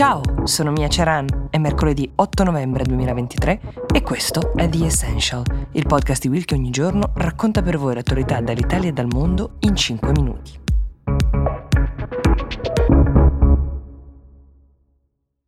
Ciao, sono Mia Ceran, è mercoledì 8 novembre 2023 e questo è The Essential, il podcast di Will che ogni giorno racconta per voi l'attualità dall'Italia e dal mondo in 5 minuti.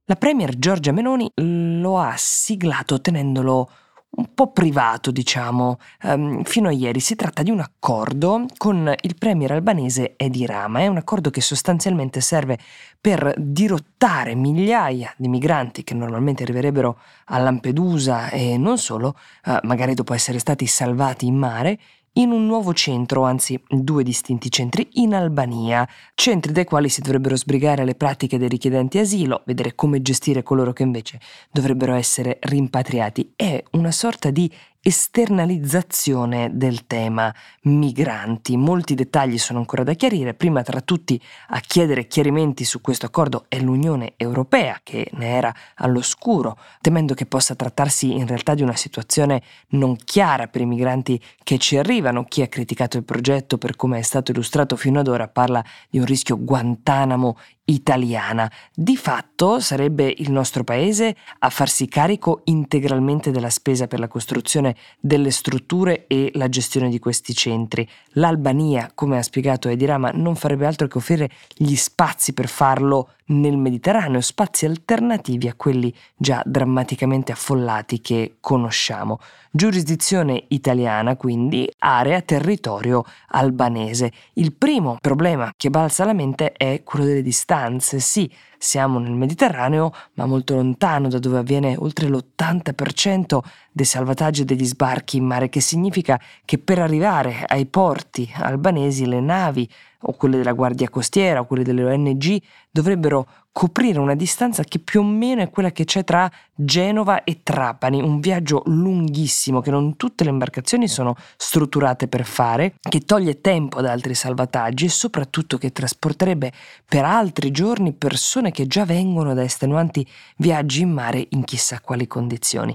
La Premier Giorgia Meloni lo ha siglato tenendolo un po' privato, diciamo, um, fino a ieri. Si tratta di un accordo con il premier albanese Edi Rama. È un accordo che sostanzialmente serve per dirottare migliaia di migranti che normalmente arriverebbero a Lampedusa e non solo, uh, magari dopo essere stati salvati in mare, in un nuovo centro, anzi due distinti centri, in Albania, centri dai quali si dovrebbero sbrigare le pratiche dei richiedenti asilo, vedere come gestire coloro che invece dovrebbero essere rimpatriati. È una sorta di esternalizzazione del tema migranti. Molti dettagli sono ancora da chiarire. Prima tra tutti a chiedere chiarimenti su questo accordo è l'Unione Europea che ne era all'oscuro, temendo che possa trattarsi in realtà di una situazione non chiara per i migranti che ci arrivano. Chi ha criticato il progetto per come è stato illustrato fino ad ora parla di un rischio Guantanamo italiana. Di fatto sarebbe il nostro paese a farsi carico integralmente della spesa per la costruzione delle strutture e la gestione di questi centri. L'Albania, come ha spiegato Edi Rama, non farebbe altro che offrire gli spazi per farlo nel Mediterraneo, spazi alternativi a quelli già drammaticamente affollati che conosciamo. Giurisdizione italiana, quindi area, territorio albanese. Il primo problema che balza alla mente è quello delle distanze. Sì, siamo nel Mediterraneo, ma molto lontano da dove avviene oltre l'80% dei salvataggi e degli sbarchi in mare, che significa che per arrivare ai porti albanesi le navi o quelle della Guardia Costiera o quelle delle ONG dovrebbero coprire una distanza che più o meno è quella che c'è tra Genova e Trapani, un viaggio lunghissimo che non tutte le imbarcazioni sono strutturate per fare, che toglie tempo ad altri salvataggi e soprattutto che trasporterebbe per altri giorni persone che già vengono da estenuanti viaggi in mare in chissà quali condizioni.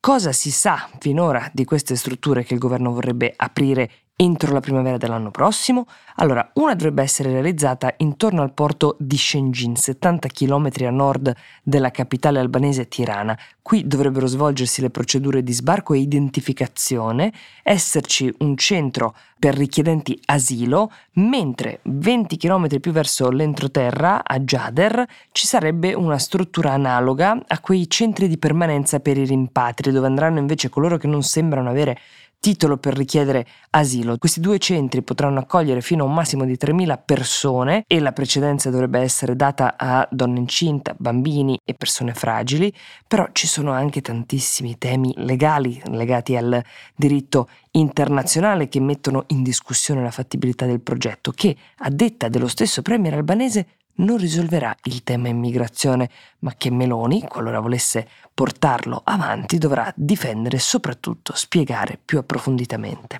Cosa si sa finora di queste strutture che il governo vorrebbe aprire entro la primavera dell'anno prossimo? Allora, una dovrebbe essere realizzata intorno al porto di Shenzhen, 70 km a nord della capitale albanese Tirana. Qui dovrebbero svolgersi le procedure di sbarco e identificazione, esserci un centro per richiedenti asilo, mentre 20 km più verso l'entroterra, a Jader, ci sarebbe una struttura analoga a quei centri di permanenza per i rimpatri, dove andranno invece coloro che non sembrano avere titolo per richiedere asilo. Questi due centri potranno accogliere fino a un massimo di 3.000 persone e la precedenza dovrebbe essere data a donne incinte, bambini e persone fragili, però ci sono anche tantissimi temi legali legati al diritto internazionale che mettono in discussione la fattibilità del progetto che, a detta dello stesso premier albanese, non risolverà il tema immigrazione, ma che Meloni, qualora volesse portarlo avanti, dovrà difendere e soprattutto spiegare più approfonditamente.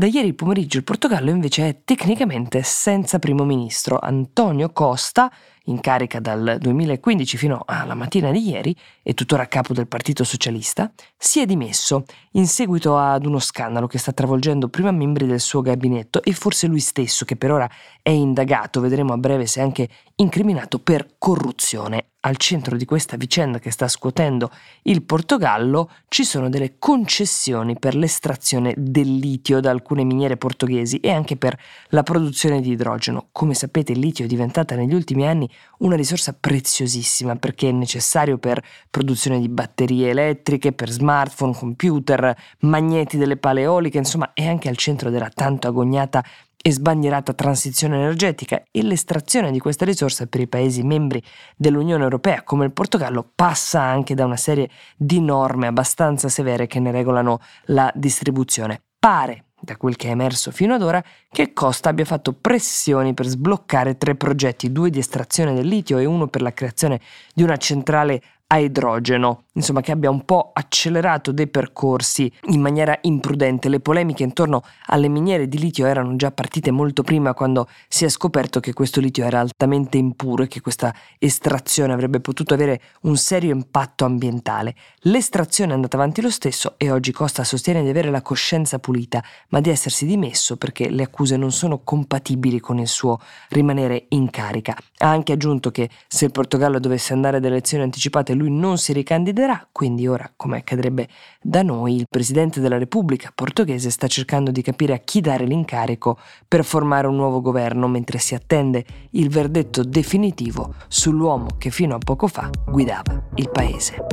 Da ieri pomeriggio il Portogallo invece è tecnicamente senza primo ministro. Antonio Costa, in carica dal 2015 fino alla mattina di ieri e tuttora capo del Partito Socialista, si è dimesso in seguito ad uno scandalo che sta travolgendo prima membri del suo gabinetto e forse lui stesso, che per ora è indagato, vedremo a breve se anche incriminato per corruzione al centro di questa vicenda che sta scuotendo il Portogallo ci sono delle concessioni per l'estrazione del litio da alcune miniere portoghesi e anche per la produzione di idrogeno. Come sapete il litio è diventata negli ultimi anni una risorsa preziosissima perché è necessario per produzione di batterie elettriche, per smartphone, computer, magneti delle pale eoliche, insomma è anche al centro della tanto agognata e sbandierata transizione energetica e l'estrazione di questa risorsa per i Paesi membri dell'Unione Europea come il Portogallo passa anche da una serie di norme abbastanza severe che ne regolano la distribuzione. Pare, da quel che è emerso fino ad ora, che Costa abbia fatto pressioni per sbloccare tre progetti, due di estrazione del litio e uno per la creazione di una centrale a idrogeno. Insomma che abbia un po' accelerato dei percorsi in maniera imprudente. Le polemiche intorno alle miniere di litio erano già partite molto prima quando si è scoperto che questo litio era altamente impuro e che questa estrazione avrebbe potuto avere un serio impatto ambientale. L'estrazione è andata avanti lo stesso e oggi Costa sostiene di avere la coscienza pulita, ma di essersi dimesso perché le accuse non sono compatibili con il suo rimanere in carica. Ha anche aggiunto che se il Portogallo dovesse andare ad elezioni anticipate lui non si ricandiderà, quindi ora, come accadrebbe da noi, il Presidente della Repubblica portoghese sta cercando di capire a chi dare l'incarico per formare un nuovo governo mentre si attende il verdetto definitivo sull'uomo che fino a poco fa guidava il paese.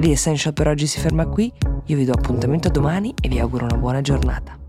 L'Essential per oggi si ferma qui, io vi do appuntamento domani e vi auguro una buona giornata.